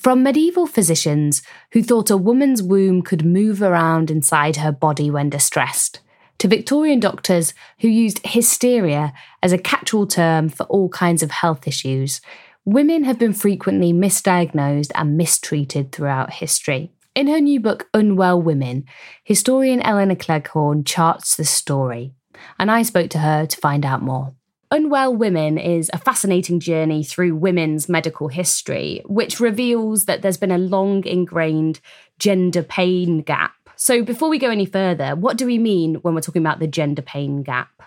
From medieval physicians who thought a woman's womb could move around inside her body when distressed, to Victorian doctors who used hysteria as a catch all term for all kinds of health issues, women have been frequently misdiagnosed and mistreated throughout history. In her new book, Unwell Women, historian Elinor Cleghorn charts the story, and I spoke to her to find out more. Unwell Women is a fascinating journey through women's medical history, which reveals that there's been a long ingrained gender pain gap. So, before we go any further, what do we mean when we're talking about the gender pain gap?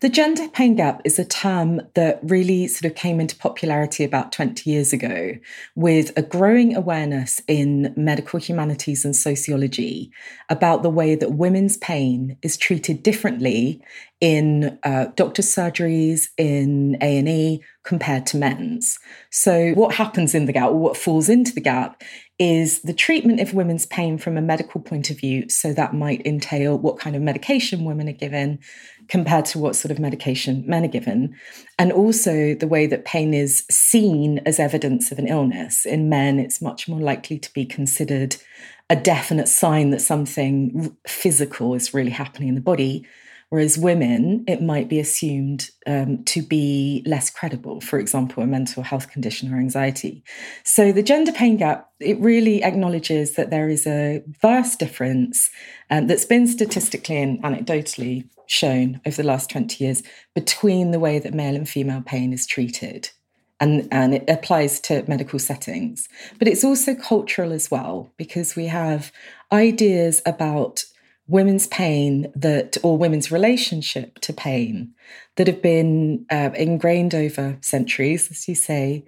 The gender pain gap is a term that really sort of came into popularity about 20 years ago with a growing awareness in medical humanities and sociology about the way that women's pain is treated differently in uh, doctor surgeries, in A&E, compared to men's. So what happens in the gap, or what falls into the gap, is the treatment of women's pain from a medical point of view. So that might entail what kind of medication women are given compared to what sort of medication men are given. And also the way that pain is seen as evidence of an illness. In men, it's much more likely to be considered a definite sign that something physical is really happening in the body Whereas women, it might be assumed um, to be less credible, for example, a mental health condition or anxiety. So the gender pain gap, it really acknowledges that there is a vast difference um, that's been statistically and anecdotally shown over the last 20 years between the way that male and female pain is treated. And, and it applies to medical settings. But it's also cultural as well, because we have ideas about women's pain that or women's relationship to pain that have been uh, ingrained over centuries as you say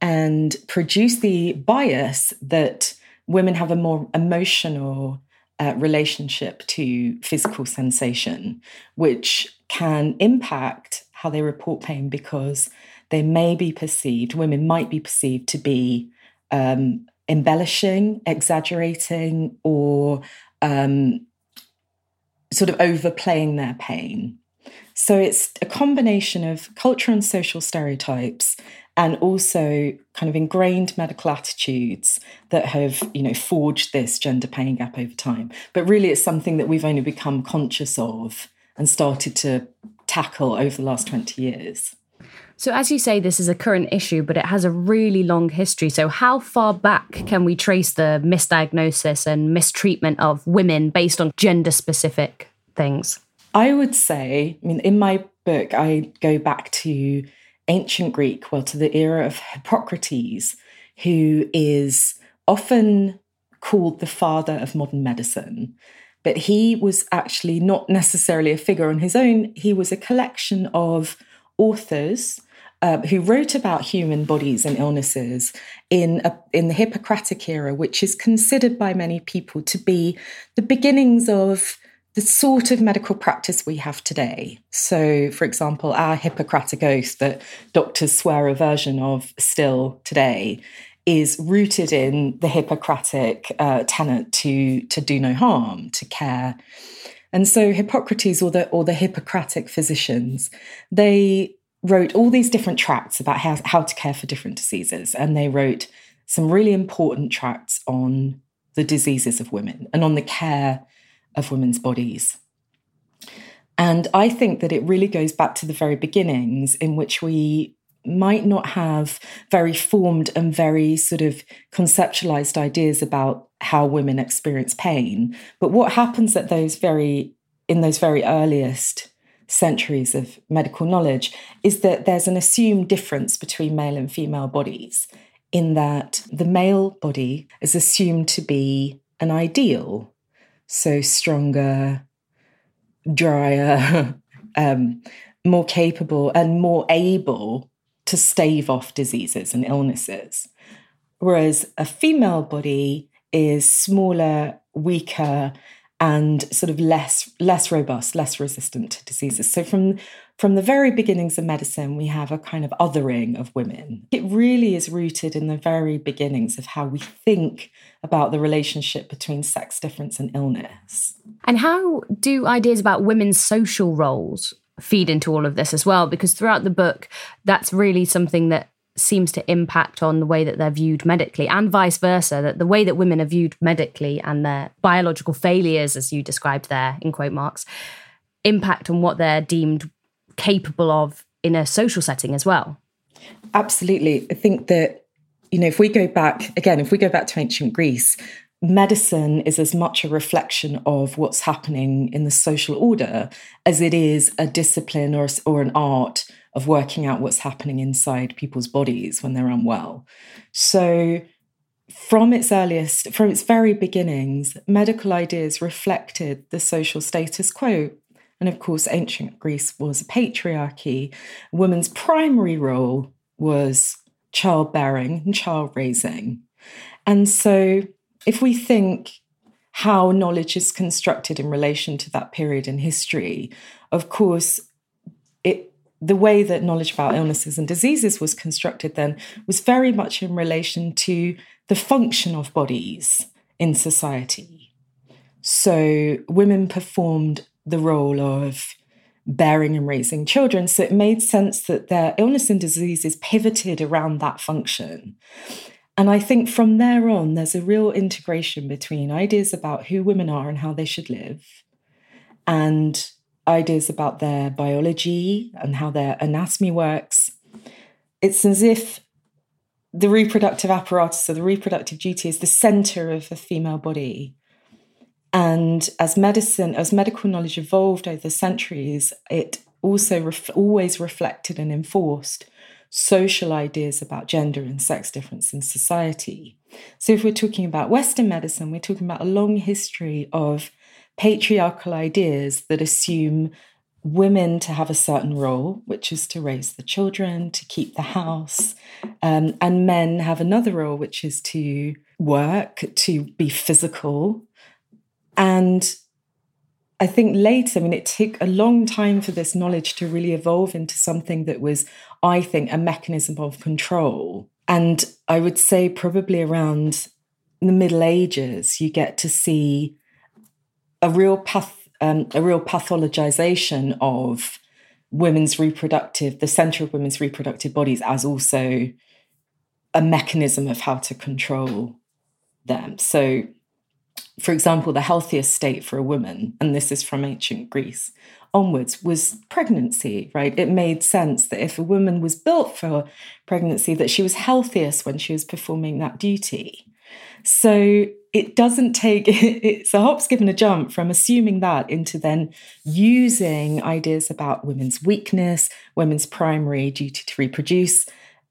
and produce the bias that women have a more emotional uh, relationship to physical sensation which can impact how they report pain because they may be perceived, women might be perceived to be um, embellishing, exaggerating, or um, sort of overplaying their pain. So it's a combination of cultural and social stereotypes and also kind of ingrained medical attitudes that have, you know, forged this gender pain gap over time. But really it's something that we've only become conscious of and started to tackle over the last 20 years. So, as you say, this is a current issue, but it has a really long history. So, how far back can we trace the misdiagnosis and mistreatment of women based on gender specific things? I would say, I mean, in my book, I go back to ancient Greek, well, to the era of Hippocrates, who is often called the father of modern medicine. But he was actually not necessarily a figure on his own, he was a collection of authors uh, who wrote about human bodies and illnesses in a, in the Hippocratic era, which is considered by many people to be the beginnings of the sort of medical practice we have today. So, for example, our Hippocratic oath that doctors swear a version of still today is rooted in the Hippocratic uh, tenet to, to do no harm, to care. And so Hippocrates or the, or the Hippocratic physicians, they wrote all these different tracts about how, how to care for different diseases. And they wrote some really important tracts on the diseases of women and on the care of women's bodies. And I think that it really goes back to the very beginnings in which we might not have very formed and very sort of conceptualized ideas about how women experience pain. But what happens at those very in those very earliest centuries of medical knowledge is that there's an assumed difference between male and female bodies in that the male body is assumed to be an ideal so stronger, drier, um, more capable, and more able to stave off diseases and illnesses. Whereas a female body is smaller, weaker, and sort of less less robust, less resistant to diseases. So from from the very beginnings of medicine, we have a kind of othering of women. It really is rooted in the very beginnings of how we think about the relationship between sex difference and illness. And how do ideas about women's social roles feed into all of this as well? Because throughout the book, that's really something that seems to impact on the way that they're viewed medically and vice versa that the way that women are viewed medically and their biological failures as you described there in quote marks impact on what they're deemed capable of in a social setting as well. Absolutely. I think that you know if we go back again if we go back to ancient greece medicine is as much a reflection of what's happening in the social order as it is a discipline or, or an art of working out what's happening inside people's bodies when they're unwell. So, from its earliest, from its very beginnings, medical ideas reflected the social status quo. And of course, ancient Greece was a patriarchy. A woman's primary role was childbearing and child raising. And so, if we think how knowledge is constructed in relation to that period in history, of course, the way that knowledge about illnesses and diseases was constructed then was very much in relation to the function of bodies in society. So women performed the role of bearing and raising children. So it made sense that their illness and diseases pivoted around that function. And I think from there on, there's a real integration between ideas about who women are and how they should live and ideas about their biology and how their anatomy works. It's as if the reproductive apparatus or the reproductive duty is the center of the female body. And as medicine, as medical knowledge evolved over centuries, it also ref- always reflected and enforced social ideas about gender and sex difference in society. So, if we're talking about Western medicine, we're talking about a long history of patriarchal ideas that assume women to have a certain role, which is to raise the children, to keep the house, um, and men have another role, which is to work, to be physical. And I think later, I mean, it took a long time for this knowledge to really evolve into something that was, I think, a mechanism of control. And I would say probably around the Middle Ages, you get to see a real path, um, a real pathologization of women's reproductive, the center of women's reproductive bodies as also a mechanism of how to control them. So, for example, the healthiest state for a woman, and this is from ancient Greece onwards, was pregnancy, right? It made sense that if a woman was built for pregnancy, that she was healthiest when she was performing that duty. So it doesn't take, it's a hop, skip, and a jump from assuming that into then using ideas about women's weakness, women's primary duty to reproduce,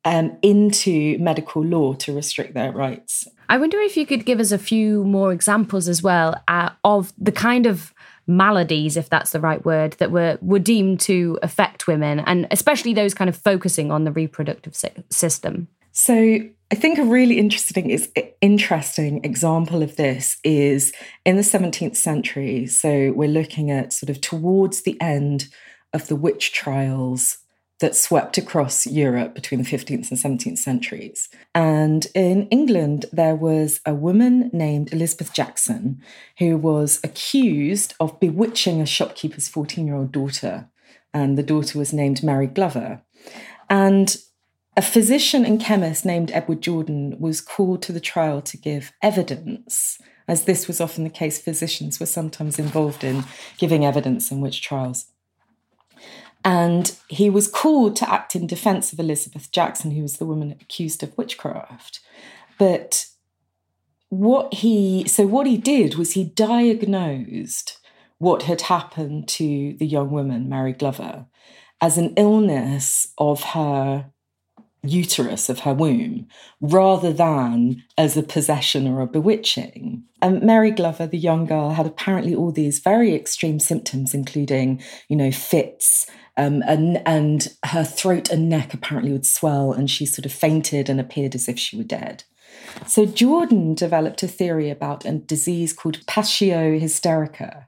um, into medical law to restrict their rights. I wonder if you could give us a few more examples as well uh, of the kind of maladies, if that's the right word, that were were deemed to affect women, and especially those kind of focusing on the reproductive system. So I think a really interesting is interesting example of this is in the 17th century. So we're looking at sort of towards the end of the witch trials that swept across Europe between the 15th and 17th centuries. And in England, there was a woman named Elizabeth Jackson who was accused of bewitching a shopkeeper's 14 year old daughter. And the daughter was named Mary Glover. And a physician and chemist named Edward Jorden was called to the trial to give evidence. As this was often the case, physicians were sometimes involved in giving evidence in witch trials. And he was called to act in defense of Elizabeth Jackson, who was the woman accused of witchcraft. But what he so what he did was he diagnosed what had happened to the young woman, Mary Glover, as an illness of her uterus of her womb rather than as a possession or a bewitching. And Mary Glover, the young girl, had apparently all these very extreme symptoms, including, you know, fits, um, and, and her throat and neck apparently would swell, and she sort of fainted and appeared as if she were dead. So Jorden developed a theory about a disease called passio hysterica,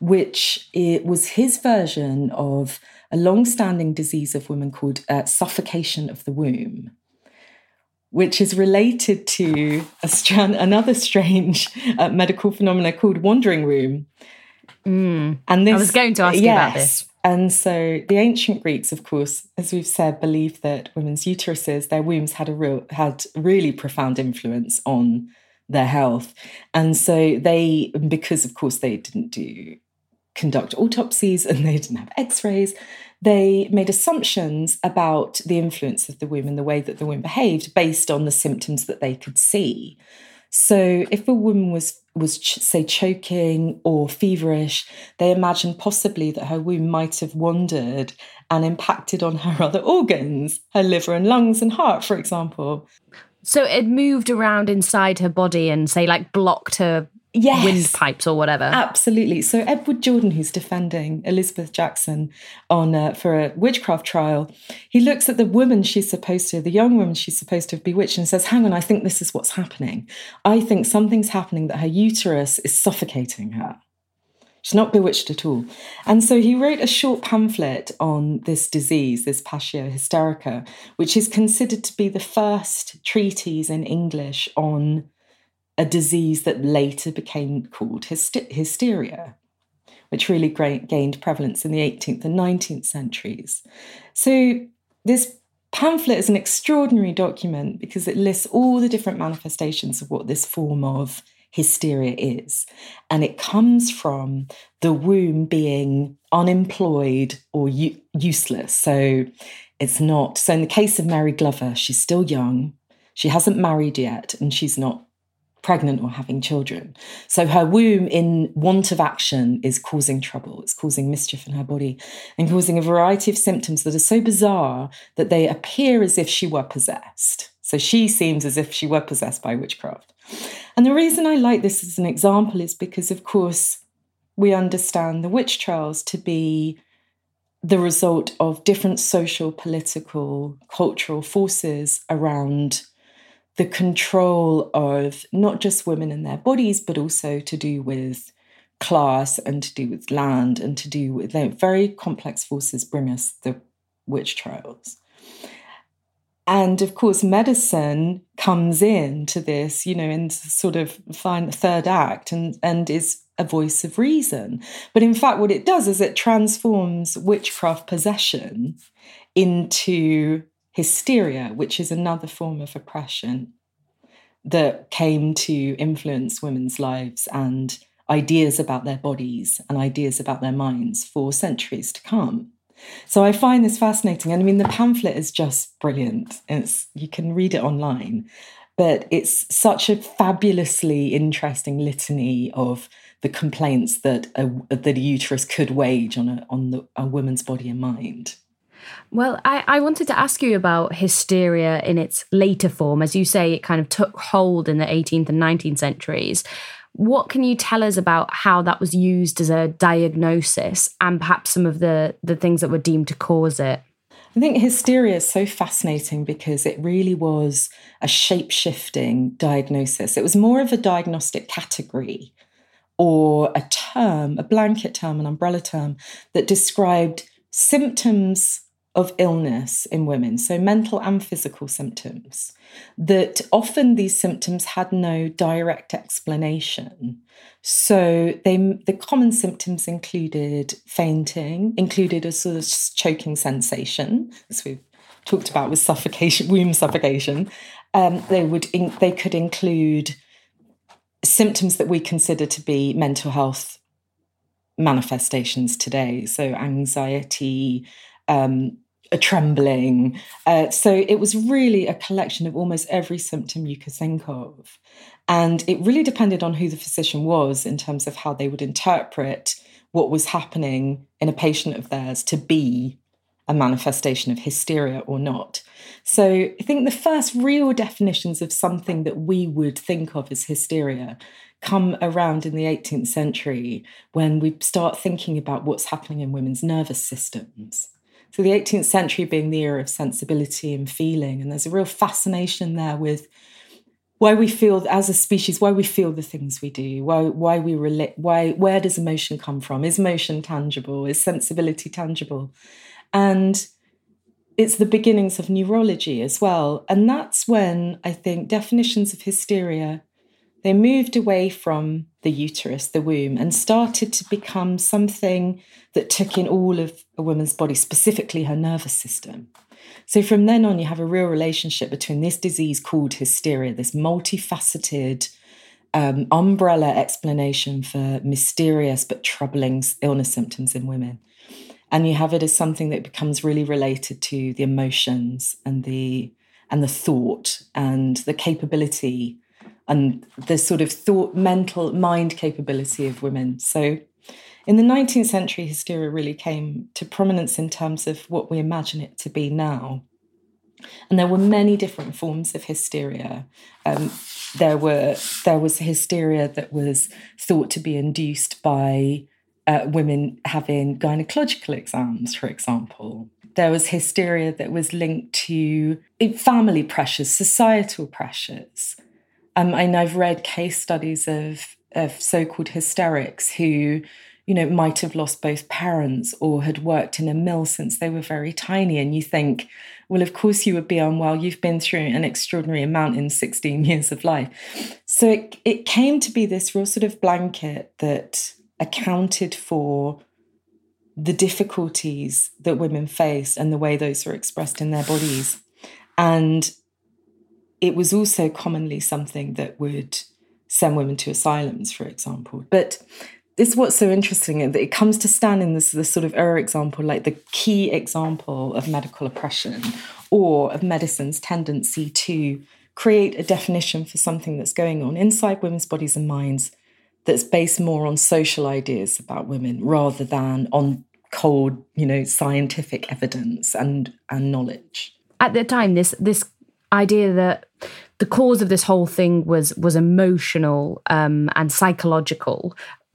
which it was his version of a long-standing disease of women called uh, suffocation of the womb which is related to another strange uh, medical phenomena called wandering womb. Mm. And this, I was going to ask yes, you about this. And so the ancient Greeks, of course, as we've said, believed that women's uteruses, their wombs had a real had really profound influence on their health. And so they, because of course they didn't do conduct autopsies and they didn't have x-rays, they made assumptions about the influence of the womb and the way that the womb behaved based on the symptoms that they could see. So if a woman was was ch- say choking or feverish, they imagined possibly that her womb might have wandered and impacted on her other organs, her liver and lungs and heart, for example. So it moved around inside her body and say like blocked her yes, windpipes or whatever. Absolutely. So Edward Jorden, who's defending Elizabeth Jackson on uh, for a witchcraft trial, he looks at the woman she's supposed to, the young woman she's supposed to have bewitched, and says, "Hang on, I think this is what's happening. I think something's happening that her uterus is suffocating her." She's not bewitched at all. And so he wrote a short pamphlet on this disease, this passio hysterica, which is considered to be the first treatise in English on a disease that later became called hysteria, which really gained prevalence in the 18th and 19th centuries. So, this pamphlet is an extraordinary document because it lists all the different manifestations of what this form of hysteria is. And it comes from the womb being unemployed or u- useless. So it's not. So in the case of Mary Glover, she's still young. She hasn't married yet and she's not pregnant or having children. So her womb, in want of action, is causing trouble. It's causing mischief in her body and causing a variety of symptoms that are so bizarre that they appear as if she were possessed. So she seems as if she were possessed by witchcraft. And the reason I like this as an example is because, of course, we understand the witch trials to be the result of different social, political, cultural forces around the control of not just women and their bodies, but also to do with class and to do with land and to do with very complex forces bring us the witch trials. And of course, medicine comes in to this, you know, in sort of find the third act and, and is a voice of reason. But in fact, what it does is it transforms witchcraft possession into hysteria, which is another form of oppression that came to influence women's lives and ideas about their bodies and ideas about their minds for centuries to come. So I find this fascinating. And I mean, the pamphlet is just brilliant. It's, you can read it online, but it's such a fabulously interesting litany of the complaints that a, that a uterus could wage on a, on the, a woman's body and mind. Well, I, I wanted to ask you about hysteria in its later form. As you say, it kind of took hold in the 18th and 19th centuries. What can you tell us about how that was used as a diagnosis and perhaps some of the, the things that were deemed to cause it? I think hysteria is so fascinating because it really was a shape shifting diagnosis. It was more of a diagnostic category or a term, a blanket term, an umbrella term that described symptoms of illness in women, so mental and physical symptoms, that often these symptoms had no direct explanation. So they the common symptoms included fainting, included a sort of choking sensation, as we've talked about with suffocation, womb suffocation. Um, they would in, they could include symptoms that we consider to be mental health manifestations today. So anxiety, um, a trembling. Uh, so it was really a collection of almost every symptom you could think of. And it really depended on who the physician was in terms of how they would interpret what was happening in a patient of theirs to be a manifestation of hysteria or not. So I think the first real definitions of something that we would think of as hysteria come around in the 18th century when we start thinking about what's happening in women's nervous systems. So, the 18th century being the era of sensibility and feeling, and there's a real fascination there with why we feel as a species, why we feel the things we do, why why we relate, why where does emotion come from? Is emotion tangible? Is sensibility tangible? And it's the beginnings of neurology as well. And that's when I think definitions of hysteria they moved away from the uterus, the womb, and started to become something that took in all of a woman's body, specifically her nervous system. So from then on, you have a real relationship between this disease called hysteria, this multifaceted um, umbrella explanation for mysterious but troubling illness symptoms in women. And you have it as something that becomes really related to the emotions and the and the thought and the capability and the sort of thought, mental, mind capability of women. So in the 19th century, hysteria really came to prominence in terms of what we imagine it to be now. And there were many different forms of hysteria. Um, there were there was hysteria that was thought to be induced by uh, women having gynecological exams, for example. There was hysteria that was linked to family pressures, societal pressures. Um, and I've read case studies of of so-called hysterics who, you know, might have lost both parents or had worked in a mill since they were very tiny. And you think, well, of course you would be unwell. You've been through an extraordinary amount in 16 years of life. So it, it came to be this real sort of blanket that accounted for the difficulties that women face and the way those are expressed in their bodies. And it was also commonly something that would send women to asylums, for example. But this is what's so interesting that it comes to stand in this, this sort of error example, like the key example of medical oppression or of medicine's tendency to create a definition for something that's going on inside women's bodies and minds that's based more on social ideas about women rather than on cold, you know, scientific evidence and and knowledge. At the time, this this idea that the cause of this whole thing was was emotional um, and psychological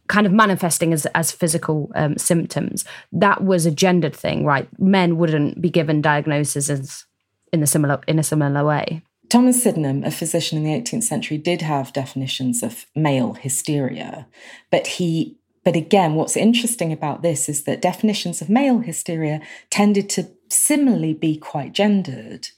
kind of manifesting as as physical um, symptoms. That was a gendered thing right? Men wouldn't be given diagnoses in a similar in a similar way. Thomas Sydenham, a physician in the 18th century, did have definitions of male hysteria, but he But again, what's interesting about this is that definitions of male hysteria tended to similarly be quite gendered.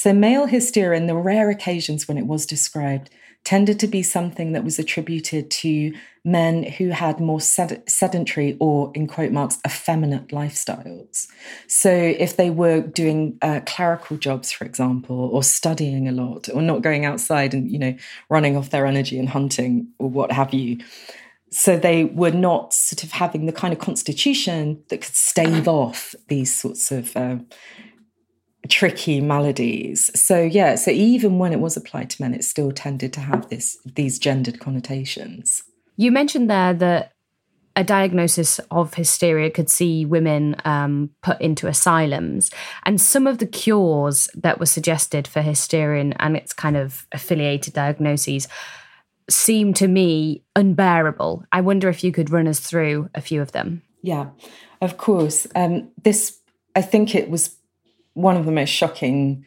So, male hysteria, in the rare occasions when it was described, tended to be something that was attributed to men who had more sed- sedentary or, in quote marks, effeminate lifestyles. So, if they were doing uh, clerical jobs, for example, or studying a lot, or not going outside and, you know, running off their energy and hunting or what have you. So, they were not sort of having the kind of constitution that could stave off these sorts of. Uh, tricky maladies. So yeah, so even when it was applied to men, it still tended to have this these gendered connotations. You mentioned there that a diagnosis of hysteria could see women um, put into asylums. And some of the cures that were suggested for hysteria and its kind of affiliated diagnoses seem to me unbearable. I wonder if you could run us through a few of them. Yeah, of course. Um, this, I think it was one of the most shocking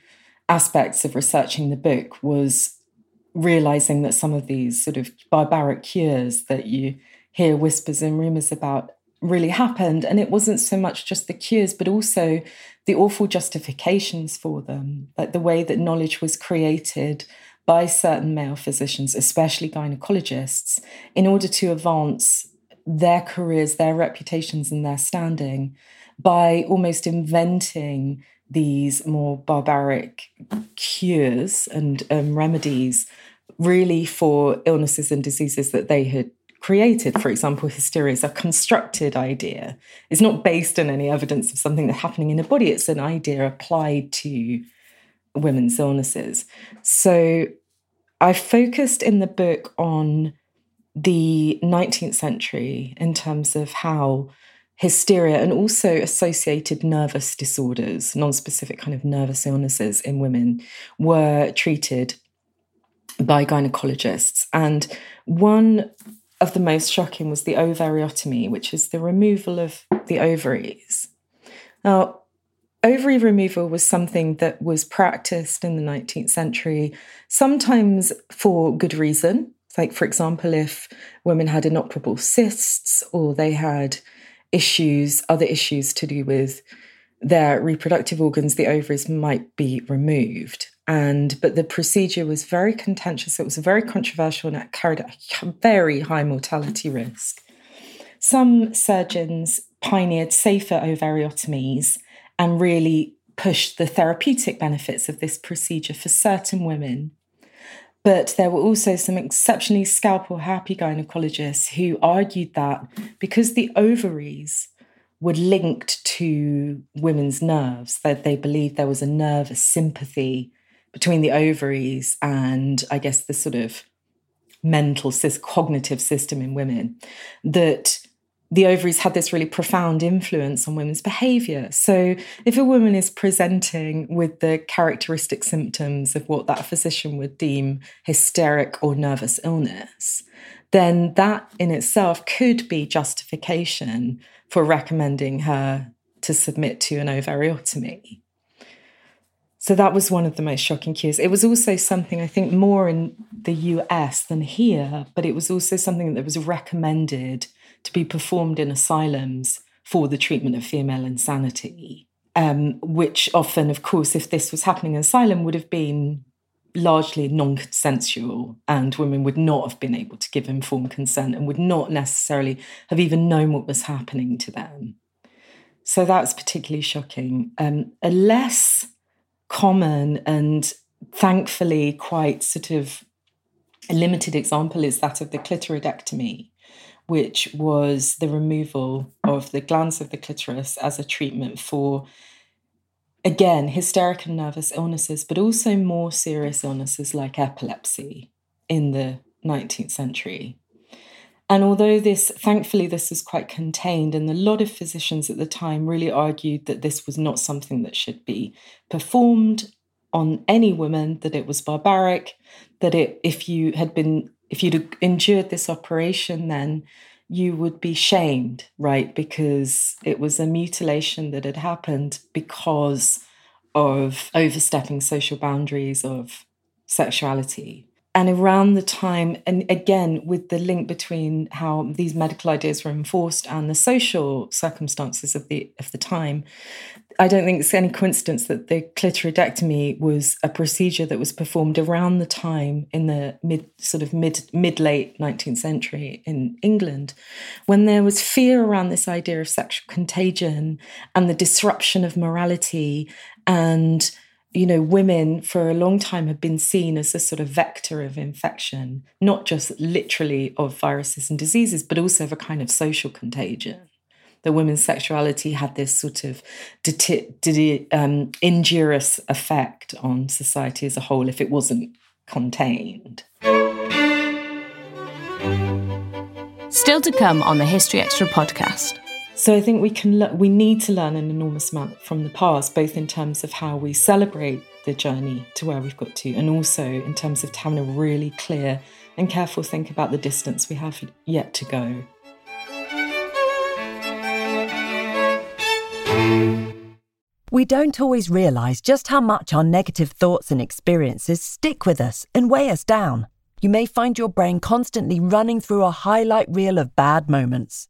aspects of researching the book was realizing that some of these sort of barbaric cures that you hear whispers and rumors about really happened. And it wasn't so much just the cures, but also the awful justifications for them, like the way that knowledge was created by certain male physicians, especially gynecologists, in order to advance their careers, their reputations, and their standing by almost inventing these more barbaric cures and um, remedies really for illnesses and diseases that they had created. For example, hysteria is a constructed idea. It's not based on any evidence of something that's happening in the body, it's an idea applied to women's illnesses. So I focused in the book on the 19th century in terms of how hysteria and also associated nervous disorders, non-specific kind of nervous illnesses in women were treated by gynecologists. And one of the most shocking was the ovariotomy, which is the removal of the ovaries. Now, ovary removal was something that was practiced in the 19th century, sometimes for good reason. Like, for example, if women had inoperable cysts or they had issues, other issues to do with their reproductive organs, the ovaries might be removed. And but the procedure was very contentious. It was very controversial and it carried a very high mortality risk. Some surgeons pioneered safer ovariotomies and really pushed the therapeutic benefits of this procedure for certain women. But there were also some exceptionally scalpel happy gynecologists who argued that because the ovaries were linked to women's nerves, that they believed there was a nervous sympathy between the ovaries and, I guess, the sort of mental, cognitive system in women, that the ovaries had this really profound influence on women's behavior. So, if a woman is presenting with the characteristic symptoms of what that physician would deem hysteric or nervous illness, then that in itself could be justification for recommending her to submit to an ovariotomy. So that was one of the most shocking cures. It was also something I think more in the US than here, but it was also something that was recommended to be performed in asylums for the treatment of female insanity, um, which often, of course, if this was happening in asylum, would have been largely non consensual, and women would not have been able to give informed consent and would not necessarily have even known what was happening to them. So that's particularly shocking. Um, a less common and thankfully quite sort of a limited example is that of the clitoridectomy, which was the removal of the glands of the clitoris as a treatment for, again, hysteric and nervous illnesses, but also more serious illnesses like epilepsy in the 19th century. And although this, thankfully, this was quite contained, and a lot of physicians at the time really argued that this was not something that should be performed on any woman, that it was barbaric, that it, if you had been if you'd endured this operation, then you would be shamed, right? Because it was a mutilation that had happened because of overstepping social boundaries of sexuality. And around the time, and again, with the link between how these medical ideas were enforced and the social circumstances of the of the time, I don't think it's any coincidence that the clitoridectomy was a procedure that was performed around the time in the mid sort of mid mid late 19th century in England, when there was fear around this idea of sexual contagion and the disruption of morality and you know, women for a long time have been seen as a sort of vector of infection, not just literally of viruses and diseases, but also of a kind of social contagion. That women's sexuality had this sort of um, injurious effect on society as a whole if it wasn't contained. Still to come on the History Extra podcast. So I think we can le- we need to learn an enormous amount from the past, both in terms of how we celebrate the journey to where we've got to, and also in terms of having a really clear and careful think about the distance we have yet to go. We don't always realise just how much our negative thoughts and experiences stick with us and weigh us down. You may find your brain constantly running through a highlight reel of bad moments.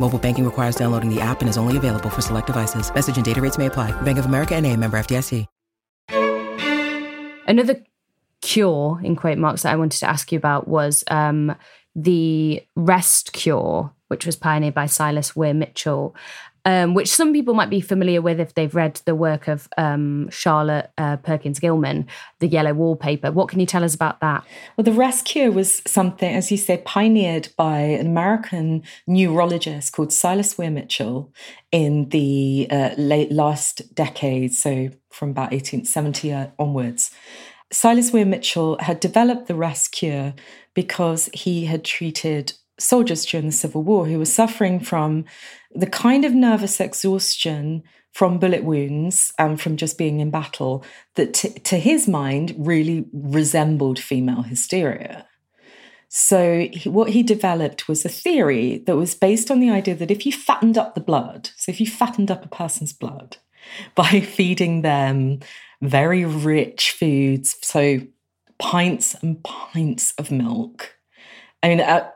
Mobile banking requires downloading the app and is only available for select devices. Message and data rates may apply. Bank of America and a member FDIC. Another cure, in quote marks, that I wanted to ask you about was um, the rest cure, which was pioneered by Silas Weir Mitchell um, which some people might be familiar with if they've read the work of um, Charlotte uh, Perkins Gilman, The Yellow Wallpaper. What can you tell us about that? Well, the rest cure was something, as you say, pioneered by an American neurologist called Silas Weir Mitchell in the uh, late last decade, so from about 1870 onwards. Silas Weir Mitchell had developed the rest cure because he had treated soldiers during the Civil War who were suffering from the kind of nervous exhaustion from bullet wounds and from just being in battle that, t- to his mind, really resembled female hysteria. So, he, what he developed was a theory that was based on the idea that if you fattened up the blood, so if you fattened up a person's blood by feeding them very rich foods, so pints and pints of milk. I mean, uh,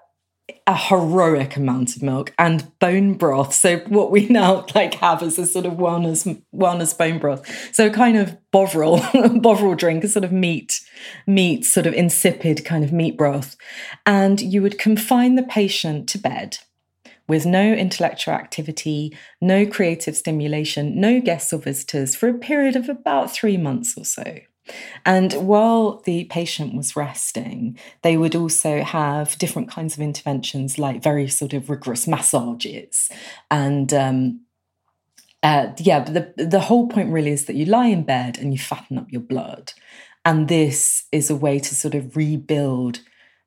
a heroic amount of milk and bone broth. So what we now like have is a sort of wellness wellness bone broth. So kind of bovril bovril drink, a sort of meat meat sort of insipid kind of meat broth, and you would confine the patient to bed with no intellectual activity, no creative stimulation, no guests or visitors for a period of about three months or so. And while the patient was resting, they would also have different kinds of interventions, like very sort of rigorous massages. And um, uh, yeah, but the, the whole point really is that you lie in bed and you fatten up your blood. And this is a way to sort of rebuild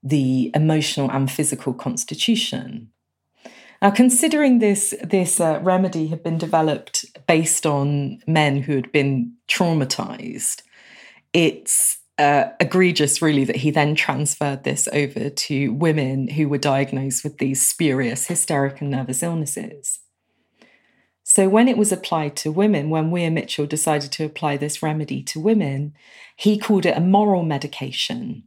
the emotional and physical constitution. Now, considering this, this uh, remedy had been developed based on men who had been traumatized, it's uh, egregious, really, that he then transferred this over to women who were diagnosed with these spurious hysteric and nervous illnesses. So, when it was applied to women, when Weir Mitchell decided to apply this remedy to women, he called it a moral medication.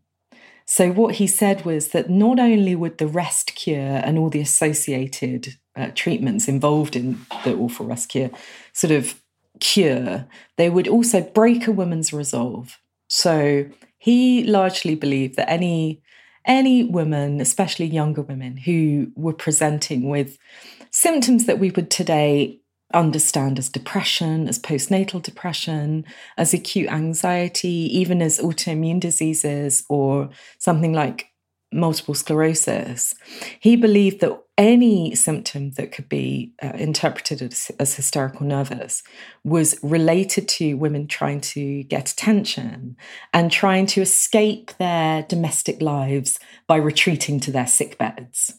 So, what he said was that not only would the rest cure and all the associated uh, treatments involved in the awful rest cure sort of cure, they would also break a woman's resolve. So he largely believed that any any women, especially younger women, who were presenting with symptoms that we would today understand as depression, as postnatal depression, as acute anxiety, even as autoimmune diseases or something like multiple sclerosis. He believed that any symptom that could be uh, interpreted as, as, hysterical nervous was related to women trying to get attention and trying to escape their domestic lives by retreating to their sick beds.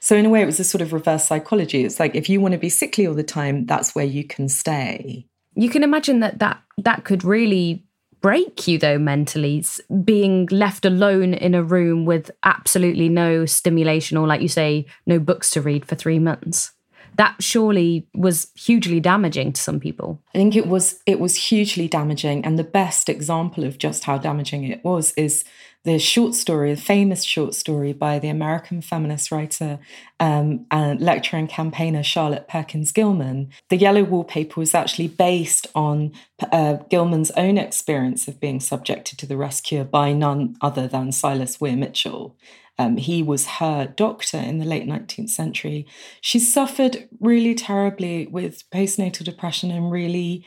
So, in a way, it was a sort of reverse psychology. It's like if you want to be sickly all the time, that's where you can stay. You can imagine that that, that could really break you though mentally being left alone in a room with absolutely no stimulation or like you say no books to read for 3 months. That surely was hugely damaging to some people. I think it was it was hugely damaging. And the best example of just how damaging it was is the short story, the famous short story by the American feminist writer um, and lecturer and campaigner Charlotte Perkins Gilman. The Yellow Wallpaper was actually based on uh, Gilman's own experience of being subjected to the rest cure by none other than Silas Weir Mitchell. Um, he was her doctor in the late 19th century. She suffered really terribly with postnatal depression and really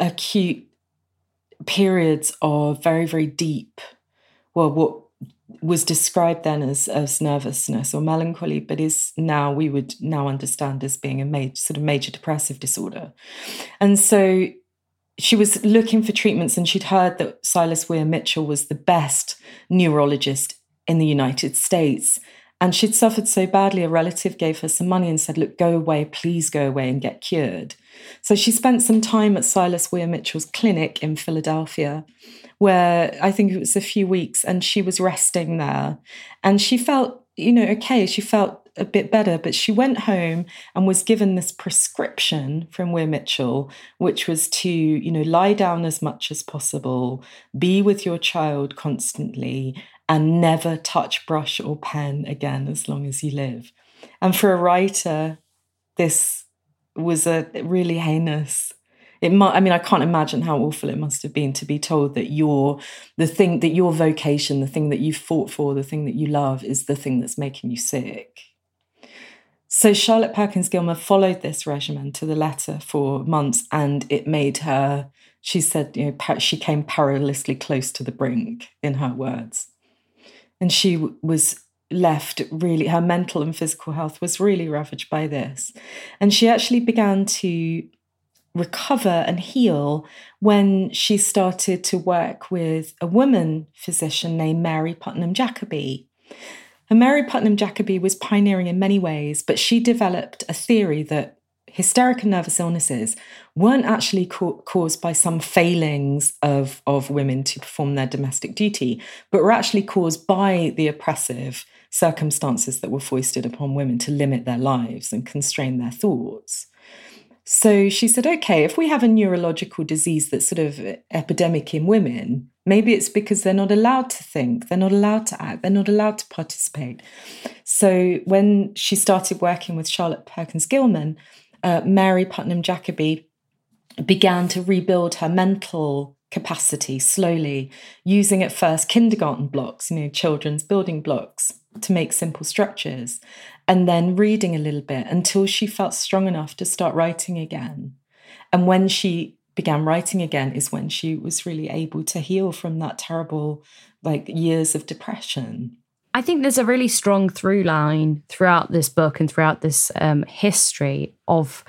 acute periods of very, very deep well, what was described then as, as nervousness or melancholy, but is now we would now understand as being a major sort of major depressive disorder. And so she was looking for treatments and she'd heard that Silas Weir Mitchell was the best neurologist in the United States. And she'd suffered so badly, a relative gave her some money and said, Look, go away, please go away and get cured. So she spent some time at Silas Weir Mitchell's clinic in Philadelphia where I think it was a few weeks and she was resting there. And she felt, you know, okay, she felt a bit better, but she went home and was given this prescription from Weir Mitchell, which was to, you know, lie down as much as possible, be with your child constantly, and never touch brush or pen again as long as you live. And for a writer, this was a really heinous. It might i mean i can't imagine how awful it must have been to be told that your the thing that your vocation the thing that you fought for the thing that you love is the thing that's making you sick. So charlotte perkins gilman followed this regimen to the letter for months and it made her she said you know she came perilously close to the brink in her words and she was left really her mental and physical health was really ravaged by this and she actually began to recover and heal when she started to work with a woman physician named Mary Putnam Jacobi. And Mary Putnam Jacobi was pioneering in many ways, but she developed a theory that hysteric and nervous illnesses weren't actually ca- caused by some failings of, of women to perform their domestic duty, but were actually caused by the oppressive circumstances that were foisted upon women to limit their lives and constrain their thoughts. So she said, okay, if we have a neurological disease that's sort of epidemic in women, maybe it's because they're not allowed to think, they're not allowed to act, they're not allowed to participate. So when she started working with Charlotte Perkins Gilman, uh, Mary Putnam Jacobi began to rebuild her mental capacity slowly, using at first kindergarten blocks, you know, children's building blocks to make simple structures and then reading a little bit until she felt strong enough to start writing again. And when she began writing again is when she was really able to heal from that terrible like years of depression. I think there's a really strong through line throughout this book and throughout this um, history of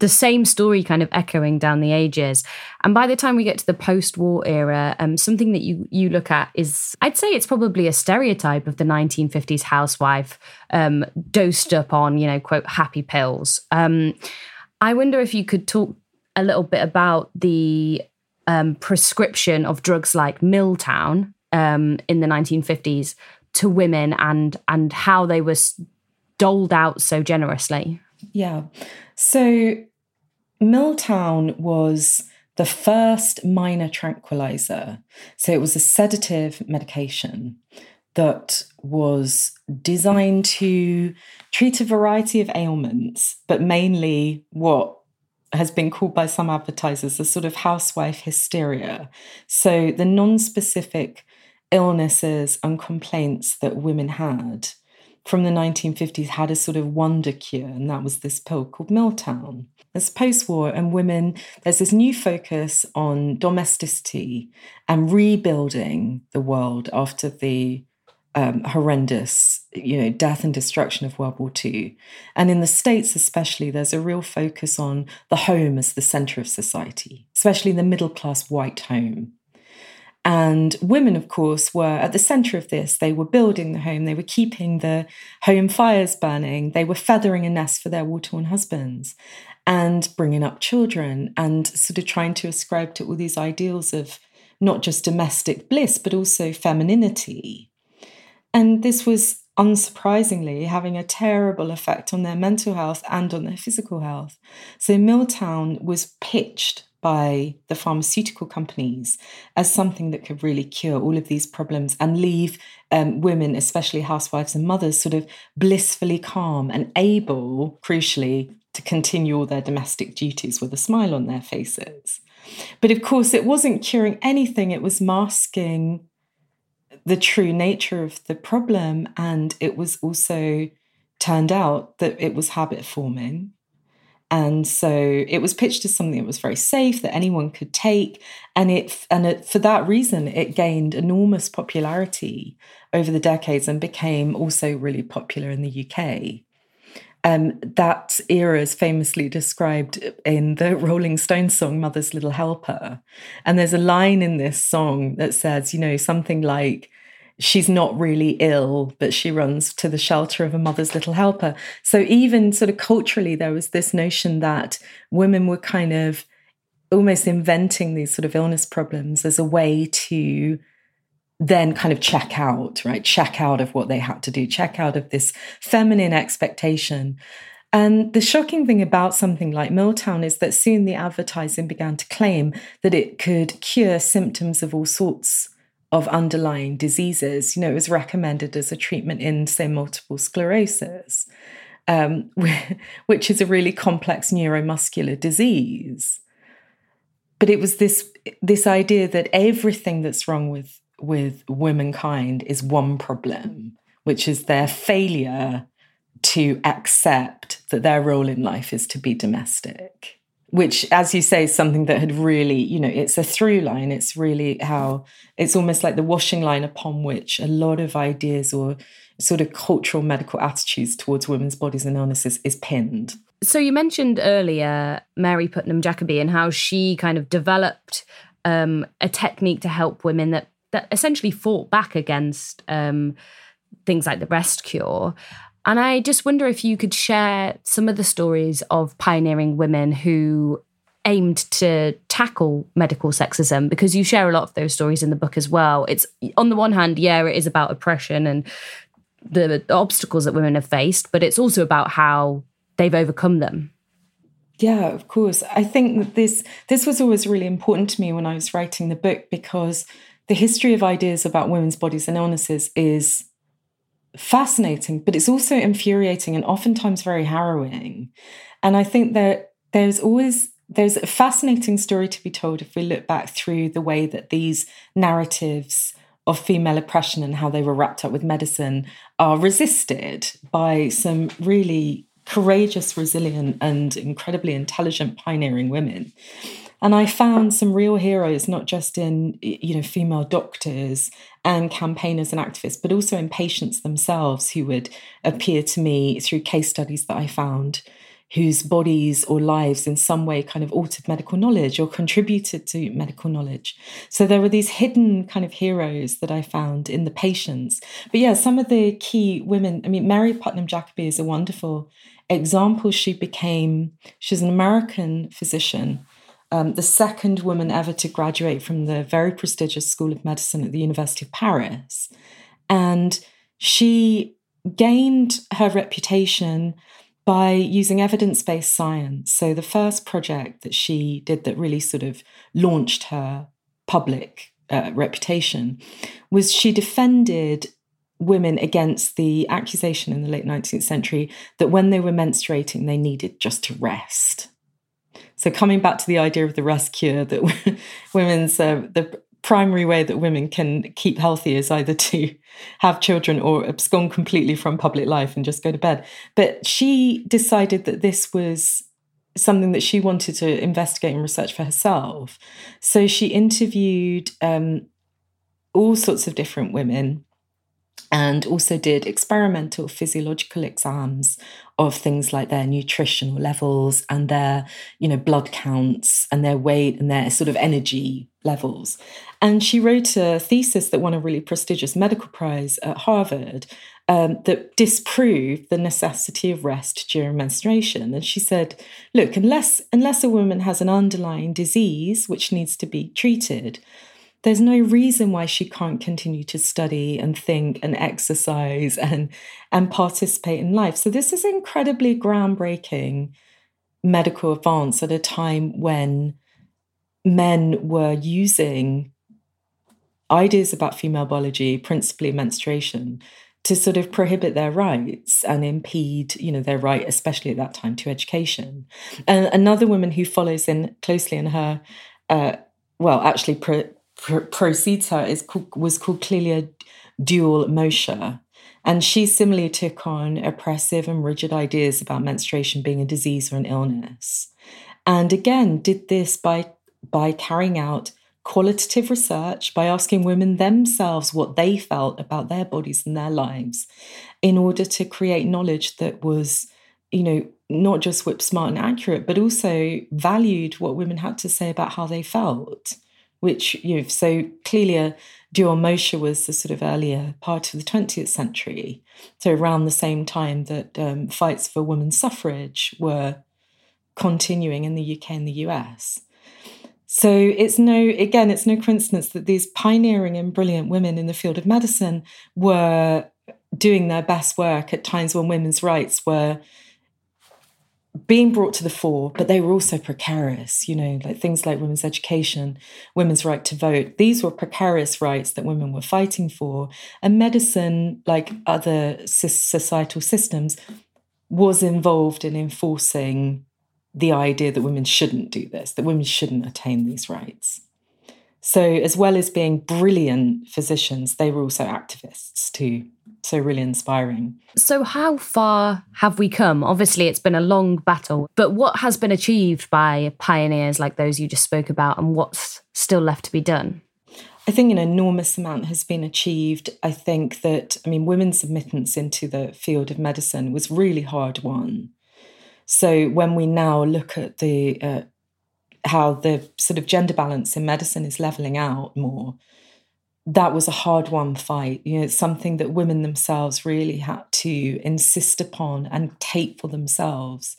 the same story kind of echoing down the ages. And by the time we get to the post-war era, um, something that you you look at is, I'd say, it's probably a stereotype of the 1950s housewife um, dosed up on, you know, quote happy pills. Um, I wonder if you could talk a little bit about the um, prescription of drugs like Miltown um, in the 1950s to women and and how they were doled out so generously. Yeah. So Miltown was the first minor tranquilizer. So it was a sedative medication that was designed to treat a variety of ailments, but mainly what has been called by some advertisers a sort of housewife hysteria. So the non specific illnesses and complaints that women had from the 1950s had a sort of wonder cure, and that was this pill called Miltown. As post war and women, there's this new focus on domesticity and rebuilding the world after the um, horrendous, you know, death and destruction of World War II. And in the States, especially, there's a real focus on the home as the center of society, especially the middle class white home. And women, of course, were at the center of this. They were building the home, they were keeping the home fires burning, they were feathering a nest for their war torn husbands and bringing up children and sort of trying to ascribe to all these ideals of not just domestic bliss, but also femininity. And this was unsurprisingly having a terrible effect on their mental health and on their physical health. So Miltown was pitched by the pharmaceutical companies as something that could really cure all of these problems and leave um, women, especially housewives and mothers, sort of blissfully calm and able, crucially, to continue all their domestic duties with a smile on their faces. But of course, it wasn't curing anything, it was masking the true nature of the problem. And it was also turned out that it was habit forming and so it was pitched as something that was very safe that anyone could take and it and it, for that reason it gained enormous popularity over the decades and became also really popular in the UK um, that era is famously described in the Rolling Stones song Mother's Little Helper. And there's a line in this song that says, you know, something like, she's not really ill, but she runs to the shelter of a mother's little helper. So, even sort of culturally, there was this notion that women were kind of almost inventing these sort of illness problems as a way to then kind of check out, right? Check out of what they had to do, check out of this feminine expectation. And the shocking thing about something like Miltown is that soon the advertising began to claim that it could cure symptoms of all sorts of underlying diseases. You know, it was recommended as a treatment in, say, multiple sclerosis, um, which is a really complex neuromuscular disease. But it was this this idea that everything that's wrong with with womankind is one problem, which is their failure to accept that their role in life is to be domestic which as you say is something that had really you know it's a through line. It's really how it's almost like the washing line upon which a lot of ideas or sort of cultural medical attitudes towards women's bodies and illnesses is pinned. So you mentioned earlier mary putnam jacobi and how she kind of developed um, a technique to help women that that essentially fought back against um, things like the rest cure and I just wonder if you could share some of the stories of pioneering women who aimed to tackle medical sexism because you share a lot of those stories in the book as well. It's on the one hand, yeah, it is about oppression and the, the obstacles that women have faced, but it's also about how they've overcome them. Yeah, of course. I think that this this was always really important to me when I was writing the book because the history of ideas about women's bodies and illnesses is fascinating, but it's also infuriating and oftentimes very harrowing. And I think that there's always there's a fascinating story to be told if we look back through the way that these narratives of female oppression and how they were wrapped up with medicine are resisted by some really courageous, resilient, and incredibly intelligent pioneering women. And I found some real heroes, not just in you know female doctors and campaigners and activists, but also in patients themselves who would appear to me through case studies that I found whose bodies or lives in some way kind of altered medical knowledge or contributed to medical knowledge. So there were these hidden kind of heroes that I found in the patients. But yeah, some of the key women, I mean, Mary Putnam Jacobi is a wonderful example. She became, she's an American physician. Um, the second woman ever to graduate from the very prestigious School of Medicine at the University of Paris. And she gained her reputation by using evidence based science. So, the first project that she did that really sort of launched her public uh, reputation was she defended women against the accusation in the late 19th century that when they were menstruating, they needed just to rest. So, coming back to the idea of the rest cure, that women's uh, the primary way that women can keep healthy is either to have children or abscond completely from public life and just go to bed. But she decided that this was something that she wanted to investigate and research for herself. So she interviewed um, all sorts of different women and also did experimental physiological exams of things like their nutritional levels and their you know blood counts and their weight and their sort of energy levels. And she wrote a thesis that won a really prestigious medical prize at harvard um, that disproved the necessity of rest during menstruation. And she said look unless unless a woman has an underlying disease which needs to be treated there's no reason why she can't continue to study and think and exercise and and participate in life. So this is incredibly groundbreaking medical advance at a time when men were using ideas about female biology principally menstruation to sort of prohibit their rights and impede you know their right especially at that time to education. And another woman who follows in closely in her uh, well actually her is was called Clelia Duel Mosher. And she similarly took on oppressive and rigid ideas about menstruation being a disease or an illness. And again, did this by, by carrying out qualitative research, by asking women themselves what they felt about their bodies and their lives, in order to create knowledge that was, you know, not just whip smart and accurate, but also valued what women had to say about how they felt which you know, so clearly a Duell Mosher was the sort of earlier part of the 20th century, so around the same time that um, fights for women's suffrage were continuing in the UK and the US. So it's no, again, it's no coincidence that these pioneering and brilliant women in the field of medicine were doing their best work at times when women's rights were being brought to the fore, but they were also precarious, you know, like things like women's education, women's right to vote. These were precarious rights that women were fighting for. And medicine, like other societal systems, was involved in enforcing the idea that women shouldn't do this, that women shouldn't attain these rights. So, as well as being brilliant physicians, they were also activists too. So, really inspiring. So, how far have we come? Obviously, it's been a long battle, but what has been achieved by pioneers like those you just spoke about, and what's still left to be done? I think an enormous amount has been achieved. I think that, I mean, women's admittance into the field of medicine was really hard won. So when we now look at the uh, how the sort of gender balance in medicine is leveling out more that was a hard won fight. You know it's something that women themselves really had to insist upon and take for themselves.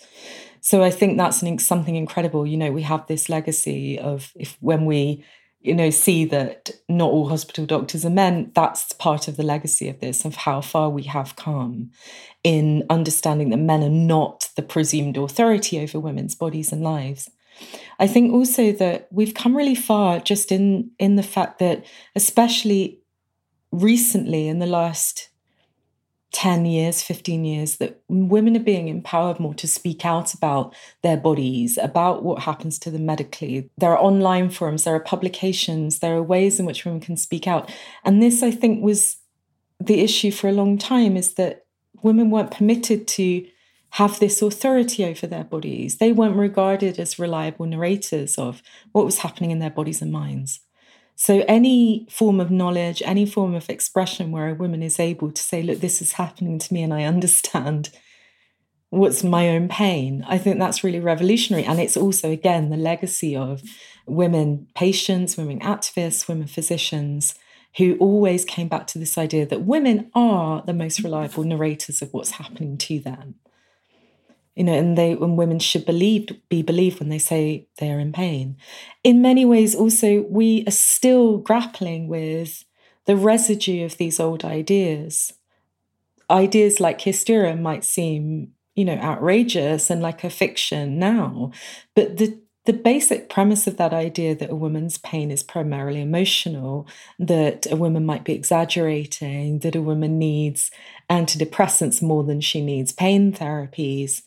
So i think that's an, something incredible. You know we have this legacy of if when we you know see that not all hospital doctors are men that's part of the legacy of this of how far we have come in understanding that men are not the presumed authority over women's bodies and lives I think also that we've come really far just in in the fact that especially recently in the last 10 years, 15 years, that women are being empowered more to speak out about their bodies, about what happens to them medically. There are online forums, there are publications, there are ways in which women can speak out. And this, I think, was the issue for a long time is that women weren't permitted to have this authority over their bodies. They weren't regarded as reliable narrators of what was happening in their bodies and minds. So, any form of knowledge, any form of expression where a woman is able to say, Look, this is happening to me and I understand what's my own pain, I think that's really revolutionary. And it's also, again, the legacy of women patients, women activists, women physicians who always came back to this idea that women are the most reliable narrators of what's happening to them you know and they when women should be believed when they say they are in pain. In many ways also we are still grappling with the residue of these old ideas. Ideas like hysteria might seem you know outrageous and like a fiction now but the the basic premise of that idea that a woman's pain is primarily emotional, that a woman might be exaggerating, that a woman needs antidepressants more than she needs pain therapies,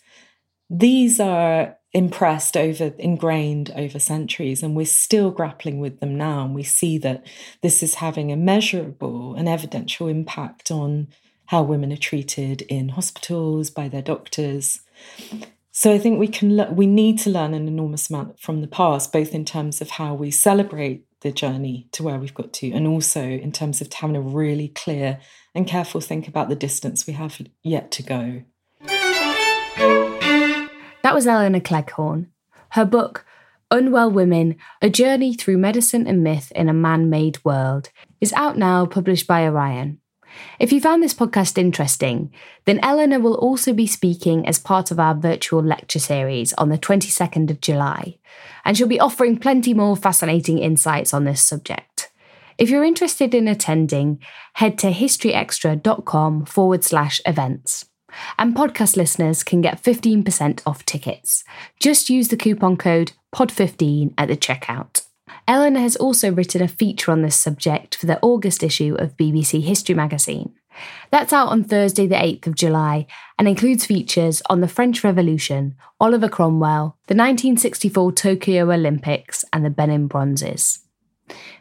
these are impressed over ingrained over centuries and we're still grappling with them now and we see that this is having a measurable and evidential impact on how women are treated in hospitals by their doctors. So i think we can le- we need to learn an enormous amount from the past both in terms of how we celebrate the journey to where we've got to and also in terms of having a really clear and careful think about the distance we have yet to go that was Elinor Cleghorn. Her book, Unwell Women A Journey Through Medicine and Myth in a Man Made World, is out now, published by Orion. If you found this podcast interesting, then Elinor will also be speaking as part of our virtual lecture series on the 22nd of July, and she'll be offering plenty more fascinating insights on this subject. If you're interested in attending, head to historyextra.com forward slash events. And podcast listeners can get 15% off tickets. Just use the coupon code POD15 at the checkout. Elinor has also written a feature on this subject for the August issue of BBC History magazine. That's out on Thursday, the 8th of July, and includes features on the French Revolution, Oliver Cromwell, the 1964 Tokyo Olympics, and the Benin Bronzes.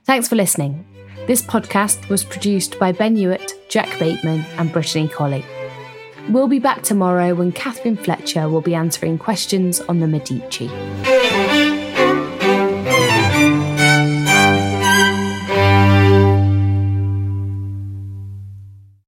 Thanks for listening. This podcast was produced by Ben Hewitt, Jack Bateman, and Brittany Colley. We'll be back tomorrow when Catherine Fletcher will be answering questions on the Medici.